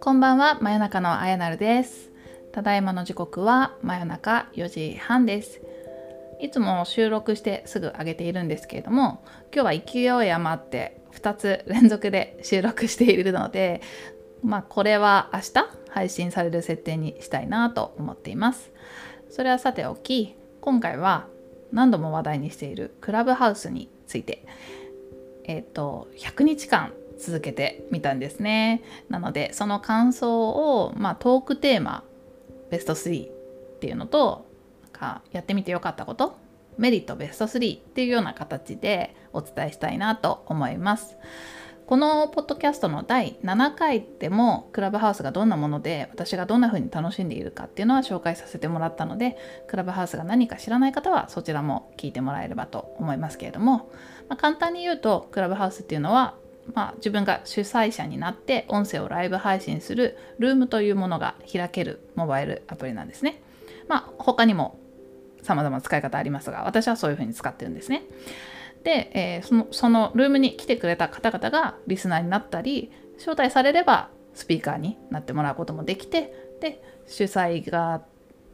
こんばんは、真夜中のあやなるです。ただいまの時刻は真夜中4時半です。いつも収録してすぐ上げているんですけれども、今日は勢い余って2つ連続で収録しているので、まあこれは明日配信される設定にしたいなと思っています。それはさておき、今回は何度も話題にしているクラブハウスについて、えっ、ー、と、100日間続けてみたんですね。なのでその感想を、まあ、トークテーマベスト3っていうのとかやってみてよかったことメリットベスト3っていうような形でお伝えしたいなと思います。このポッドキャストの第7回でもクラブハウスがどんなもので私がどんな風に楽しんでいるかっていうのは紹介させてもらったのでクラブハウスが何か知らない方はそちらも聞いてもらえればと思いますけれども、まあ、簡単に言うとクラブハウスっていうのはまあ、自分が主催者になって音声をライブ配信するルームというものが開けるモバイルアプリなんですね。まあ、他にも様々使い方ありますが、私はそういうふうに使ってるんですね。で、えー、そのそのルームに来てくれた方々がリスナーになったり、招待されればスピーカーになってもらうこともできて、で、主催側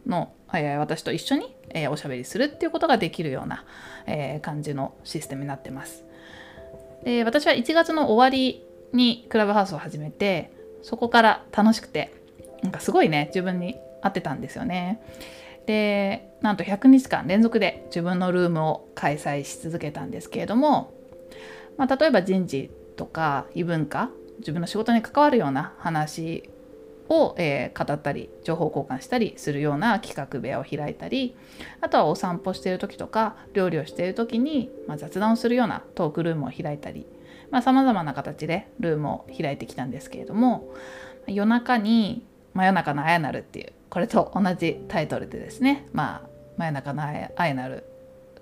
の、えー、私と一緒に、えー、おしゃべりするっていうことができるような、えー、感じのシステムになってます。で私は1月の終わりにクラブハウスを始めてそこから楽しくてなんかすごいね自分に合ってたんですよね。でなんと100日間連続で自分のルームを開催し続けたんですけれども、まあ、例えば人事とか異文化自分の仕事に関わるような話を、えー、語ったり情報交換したりするような企画部屋を開いたりあとはお散歩している時とか料理をしている時に、まあ、雑談をするようなトークルームを開いたりさまざ、まな形でルームを開いてきたんですけれども夜中に「真夜中のあやなる」っていうこれと同じタイトルでですね。まあ真夜中のあやなる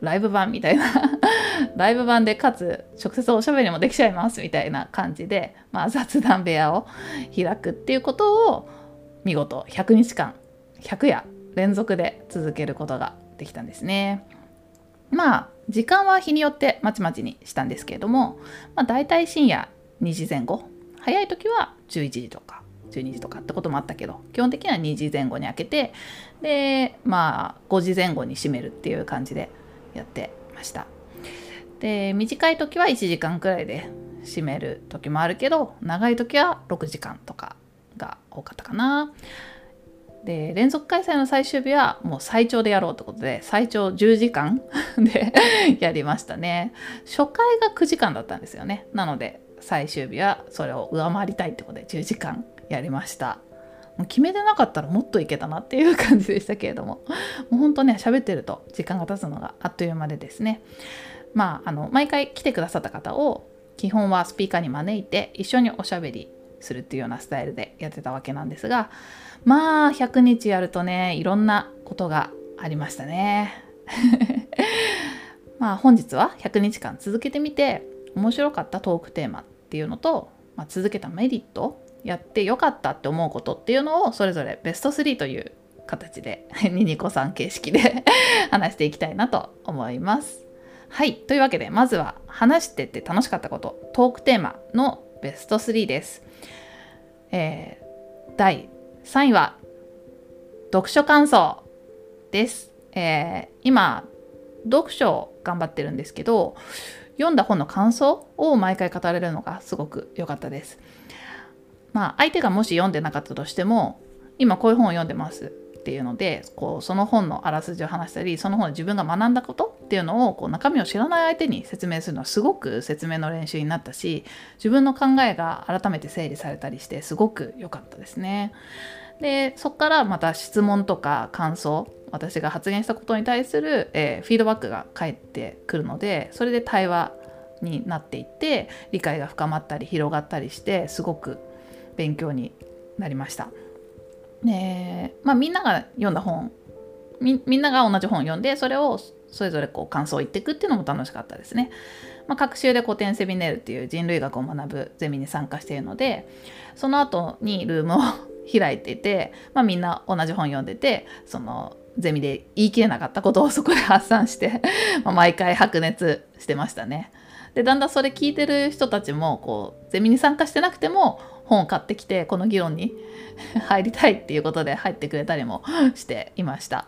ライブ版みたいな。ライブ版でかつ直接おしゃべりもできちゃいますみたいな感じで、まあ、雑談部屋を開くっていうことを見事100日間100夜連続で続けることができたんですね。まあ時間は日によってまちまちにしたんですけれども、まあ、大体深夜2時前後。早い時は11時とか。12時とかってこともあったけど基本的には2時前後に開けてでまあ5時前後に閉めるっていう感じでやってました。で短い時は1時間くらいで閉める時もあるけど長い時は6時間とかが多かったかな。で連続開催の最終日はもう最長でやろうってことで最長10時間 でやりましたね初回が9時間だったんですよねなので最終日はそれを上回りたいってことで10時間やりました。もう決めてなかったらもっといけたなっていう感じでしたけれども。もうほんとね喋ってると時間が経つのがあっという間でですね。まああの毎回来てくださった方を基本はスピーカーに招いて一緒におしゃべりするっていうようなスタイルでやってたわけなんですがまあ100日やるとねいろんなことがありましたね。まあ本日は100日間続けてみて面白かったトークテーマっていうのと、まあ、続けたメリットやってよかったって思うことっていうのをそれぞれベスト3という形でニニコさん形式で 話していきたいなと思います。はい。というわけで、まずは話してて楽しかったこと、トークテーマのベスト3です。えー、第3位は、読書感想です。えー、今、読書を頑張ってるんですけど、読んだ本の感想を毎回語れるのがすごく良かったです。まあ、相手がもし読んでなかったとしても今こういう本を読んでますっていうのでこうその本のあらすじを話したりその本で自分が学んだことっていうのをこう中身を知らない相手に説明するのはすごく説明の練習になったし自分の考えが改めて整理されたりしてすごく良かったですね。でそこからまた質問とか感想私が発言したことに対する、えー、フィードバックが返ってくるのでそれで対話になっていって理解が深まったり広がったりしてすごく勉強になりました。でまあ、みんなが読んだ本みんなが同じ本を読んでそれをそれぞれこう感想を言っていくっていうのも楽しかったですね。まあ、各週で古典セミネールっていう人類学を学ぶゼミに参加しているのでその後にルームを 開いていて、まあ、みんな同じ本読んでてそのゼミで言い切れなかったことを そこで発散してま毎回白熱してましたね。でだんだんそれ聞いてる人たちもこうゼミに参加してなくても本を買ってきてこの議論に 入りたいっていうことで入ってくれたりもしていました。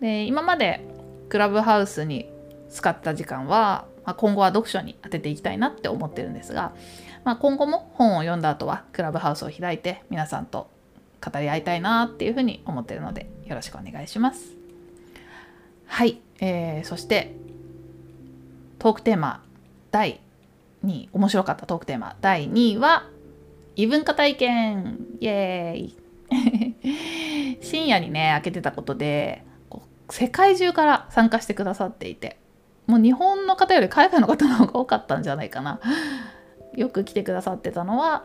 で今までクラブハウスに使った時間は、まあ、今後は読書に当てていきたいなって思ってるんですが、まあ、今後も本を読んだ後はクラブハウスを開いて皆さんと語り合いたいなっていうふうに思ってるのでよろしくお願いします。はい、えー、そしてトークテーマ第2面白かったトークテーマ第2位は異文化体験イエーイ。深夜にね開けてたことで世界中から参加してくださっていてもう日本の方より海外の方の方が多かったんじゃないかな。よく来てくださってたのは、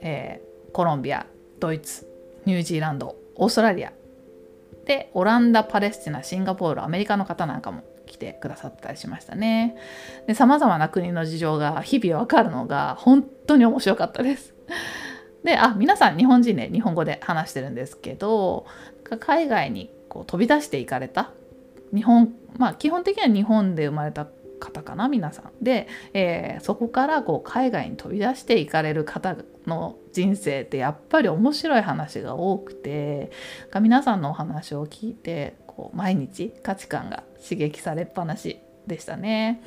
えー、コロンビアドイツニュージーランドオーストラリア。でオランダパレスチナシンガポールアメリカの方なんかも来てくださったりしましたね。で様々な国の事情が日々わかるのが本当に面白かったです。であ皆さん日本人で、ね、日本語で話してるんですけど海外にこう飛び出していかれた日本まあ基本的には日本で生まれた方かな皆さんで、えー、そこからこう海外に飛び出していかれる方の人生ってやっぱり面白い話が多くて皆さんのお話を聞いてこう毎日価値観が刺激されっぱなしでしたね。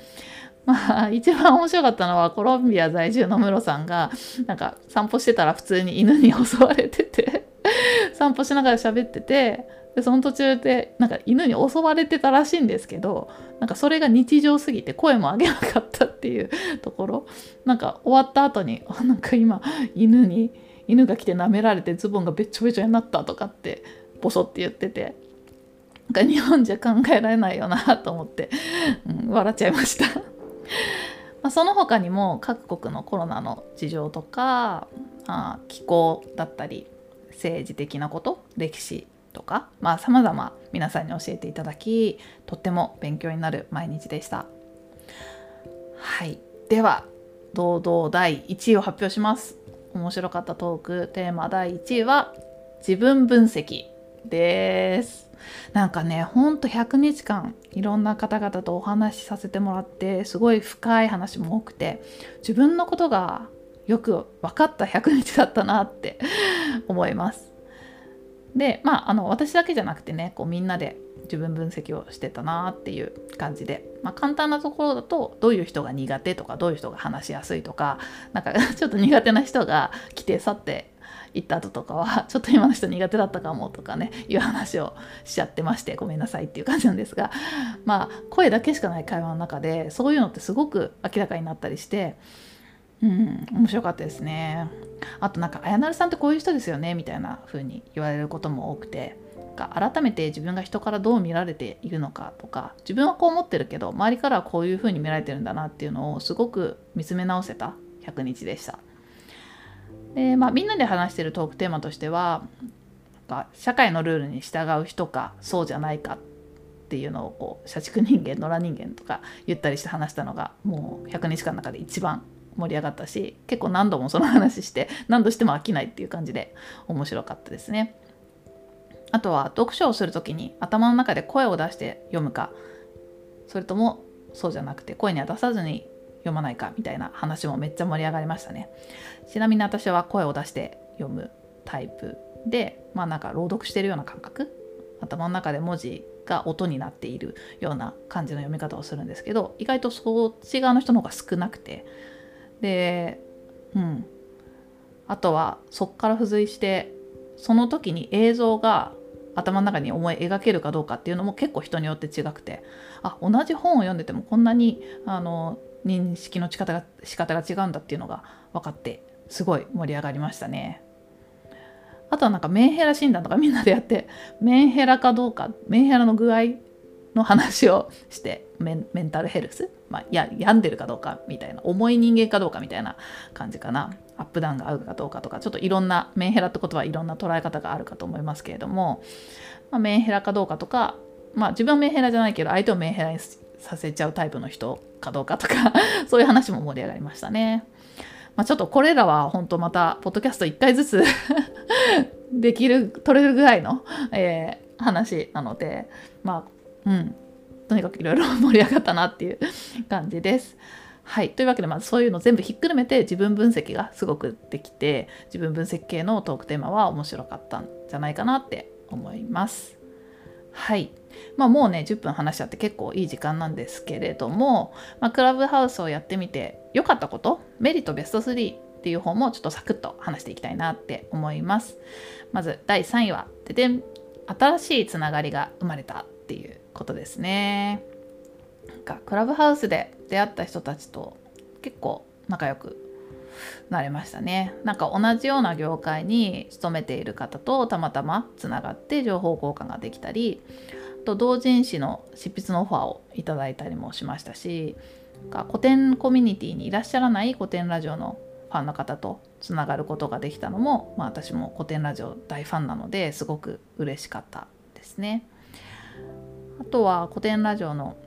まあ一番面白かったのはコロンビア在住のムロさんがなんか散歩してたら普通に犬に襲われてて 散歩しながら喋っててでその途中でなんか犬に襲われてたらしいんですけどなんかそれが日常すぎて声も上げなかったっていう ところ。なんか終わった後にあなんか今犬に犬が来て舐められてズボンがべっちょべちょになったとかってボソって言っててなんか日本じゃ考えられないよなと思って、うん、笑っちゃいました。まあその他にも各国のコロナの事情とかあ気候だったり政治的なこと歴史とかまあ様々皆さんに教えていただきとっても勉強になる毎日でした。はい。では堂々第1位を発表します。面白かったトークテーマ第1位は自分分析。です。なんかねほんと100日間いろんな方々とお話しさせてもらってすごい深い話も多くて自分のことがよく分かった100日だったなって 思います。でまああの私だけじゃなくてねこうみんなで自分分析をしてたなっていう感じで、まあ、簡単なところだとどういう人が苦手とかどういう人が話しやすいとかなんか ちょっと苦手な人が来て去って行った後とかは ちょっと今の人苦手だったかもとかねいう話をしちゃってましてごめんなさいっていう感じなんですがまあ声だけしかない会話の中でそういうのってすごく明らかになったりしてうん面白かったですねあとなんか綾成さんってこういう人ですよねみたいな風に言われることも多くて改めて自分が人からどう見られているのかとか自分はこう思ってるけど周りからはこういう風に見られてるんだなっていうのをすごく見つめ直せた100日でした。でまあみんなで話してるトークテーマとしては社会のルールに従う人かそうじゃないかっていうのをこう社畜人間野良人間とか言ったりして話したのがもう100日間の中で一番盛り上がったし結構何度もその話して何度しても飽きないっていう感じで面白かったですね。あとは読書をする時に頭の中で声を出して読むかそれともそうじゃなくて声には出さずに読まないかみたいな話もめっちゃ盛り上がりましたね。ちなみに私は声を出して読むタイプでまあなんか朗読してるような感覚。頭の中で文字が音になっているような感じの読み方をするんですけど意外とそっち側の人の方が少なくて。でうん。あとはそっから付随してその時に映像が頭の中に思い描けるかどうかっていうのも結構人によって違くて。あ同じ本を読んでてもこんなにあの認識の仕方が仕方が違うんだっていうのが分かってすごい盛り上がりましたね。あとはなんかメンヘラ診断とかみんなでやって メンヘラかどうかメンヘラの具合の話をしてメンタルヘルス、まあ、や病んでるかどうかみたいな重い人間かどうかみたいな感じかなアップダウンが合うかどうかとかちょっといろんなメンヘラって言葉はいろんな捉え方があるかと思いますけれども、まあ、メンヘラかどうかとか、まあ、自分はメンヘラじゃないけど相手をメンヘラにさせちゃうタイプの人かどうかとか そういう話も盛り上がりましたね。まあ、ちょっとこれらは本当またポッドキャスト1回ずつ できる取れるぐらいの、えー話なのでまあうんとにかくいろいろ盛り上がったなっていう感じです。はい。というわけで、まずそういうの全部ひっくるめて自分分析がすごくできて、自分分析系のトークテーマは面白かったんじゃないかなって思います。はい。まあもうね、10分話しちゃって結構いい時間なんですけれども、まあ、クラブハウスをやってみて良かったこと、メリットベスト3っていう方もちょっとサクッと話していきたいなって思います。まず第3位は、でで、新しいつながりが生まれたっていうことですね。なんかクラブハウスで出会った人たちと結構仲良くなれましたねなんか同じような業界に勤めている方とたまたまつながって情報交換ができたりあと同人誌の執筆のオファーをいただいたりもしましたし古典コミュニティにいらっしゃらない古典ラジオのファンの方とつながることができたのも、まあ、私も古典ラジオ大ファンなのですごく嬉しかったですね。あとは古典ラジオの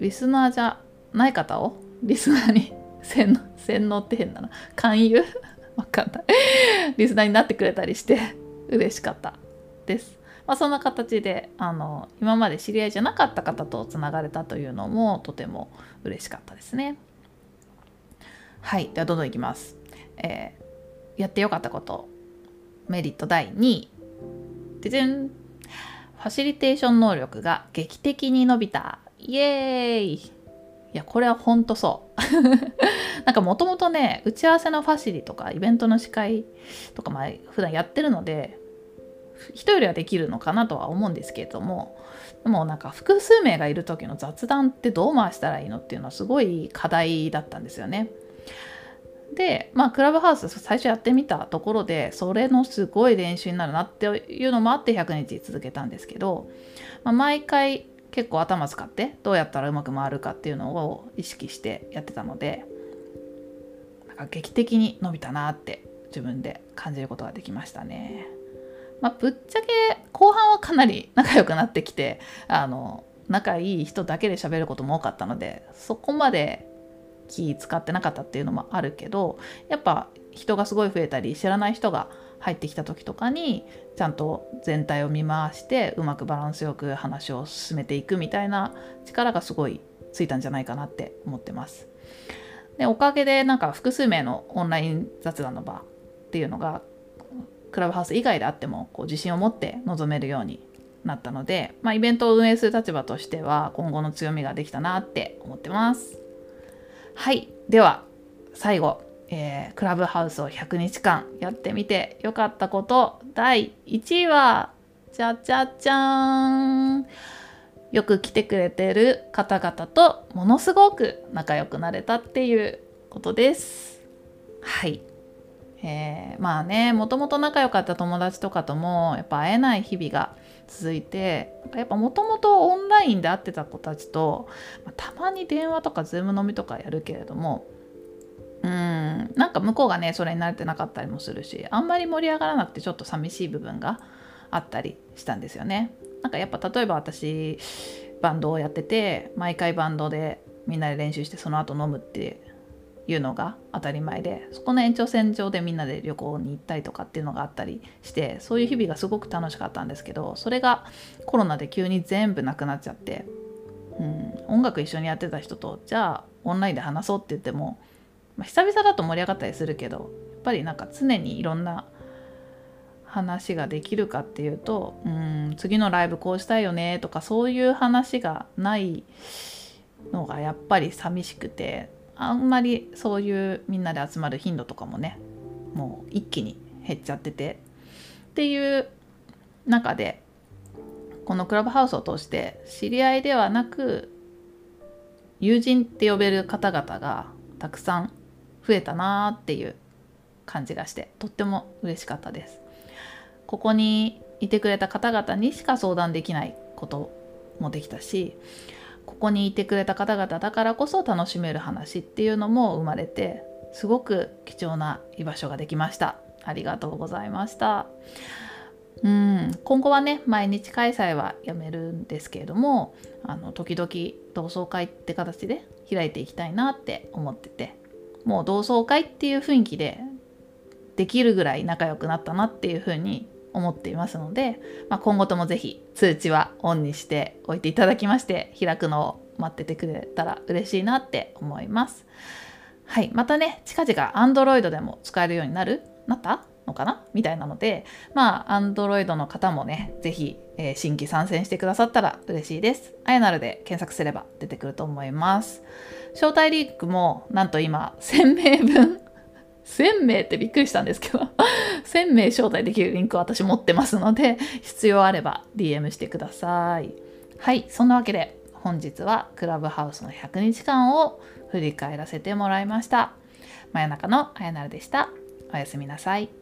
リスナーじゃない方をリスナーに洗脳 洗脳って変だな勧誘？わかんない リスナーになってくれたりして嬉しかったです。まあ、そんな形であの今まで知り合いじゃなかった方とつながれたというのもとても嬉しかったですね。はい、ではどんどんいきます。えー、やってよかったことメリット第2位。ででんファシリテーション能力が劇的に伸びたイエーイいやこれはほんとそう なんかもともとね打ち合わせのファシリとかイベントの司会とかまあ普段やってるので人よりはできるのかなとは思うんですけれどもでもなんか複数名がいる時の雑談ってどう回したらいいのっていうのはすごい課題だったんですよね。でまあクラブハウス最初やってみたところでそれのすごい練習になるなっていうのもあって100日続けたんですけど、まあ、毎回結構頭使ってどうやったらうまく回るかっていうのを意識してやってたのでなんか劇的に伸びたなって自分で感じることができましたね。まあ、ぶっちゃけ後半はかなり 仲良くなってきてあの仲いい人だけで喋ることも多かったのでそこまで気使ってなかったっていうのもあるけどやっぱ人がすごい増えたり知らない人が入ってきた時とかにちゃんと全体を見回してうまくバランスよく話を進めていくみたいな力がすごいついたんじゃないかなって思ってます。でおかげでなんか複数名のオンライン雑談の場っていうのがクラブハウス以外であってもこう自信を持って臨めるようになったので、まあ、イベントを運営する立場としては今後の強みができたなって思ってます。はいでは最後えー、クラブハウスを100日間やってみてよかったこと第1位はじゃじゃじゃーんよく来てくれてる方々とものすごく仲良くなれたっていうことです。はい。えー、まあねもともと仲良かった友達とかともやっぱ会えない日々が続いてやっぱもともとオンラインで会ってた子たちと、まあ、たまに電話とかズーム飲みとかやるけれどもうんなんか向こうがねそれに慣れてなかったりもするしあんまり盛り上がらなくてちょっと寂しい部分があったりしたんですよね。なんかやっぱ例えば私バンドをやってて毎回バンドでみんなで練習してその後飲むっていうのが当たり前でそこの延長線上でみんなで旅行に行ったりとかっていうのがあったりしてそういう日々がすごく楽しかったんですけどそれがコロナで急に全部なくなっちゃって、うん、音楽一緒にやってた人とじゃあオンラインで話そうって言ってもまあ、久々だと盛り上がったりするけどやっぱりなんか常にいろんな話ができるかっていうとうん次のライブこうしたいよねとかそういう話がないのがやっぱり寂しくてあんまりそういうみんなで集まる頻度とかもねもう一気に減っちゃっててっていう中でこのクラブハウスを通して知り合いではなく友人って呼べる方々がたくさん増えたなっていう感じがしてとっても嬉しかったです。ここにいてくれた方々にしか相談できないこともできたしここにいてくれた方々だからこそ楽しめる話っていうのも生まれてすごく貴重な居場所ができましたありがとうございましたうん今後はね毎日開催はやめるんですけれどもあの時々同窓会って形で開いていきたいなって思っててもう同窓会っていう雰囲気でできるぐらい仲良くなったなっていうふうに思っていますので、まあ、今後ともぜひ通知はオンにしておいていただきまして開くのを待っててくれたら嬉しいなって思います。はい、またね近々 Android でも使えるようになる？なった？のかな？みたいなのでまあ Android の方もね是非、えー、新規参戦してくださったら嬉しいです。あやなるで検索すれば出てくると思います。招待リークもなんと今1000名分？1000名ってびっくりしたんですけど 1000名招待できるリンクを私持ってますので必要あれば DM してください。はい、そんなわけで本日はクラブハウスの100日間を振り返らせてもらいました。真夜中のあやなるでした。おやすみなさい。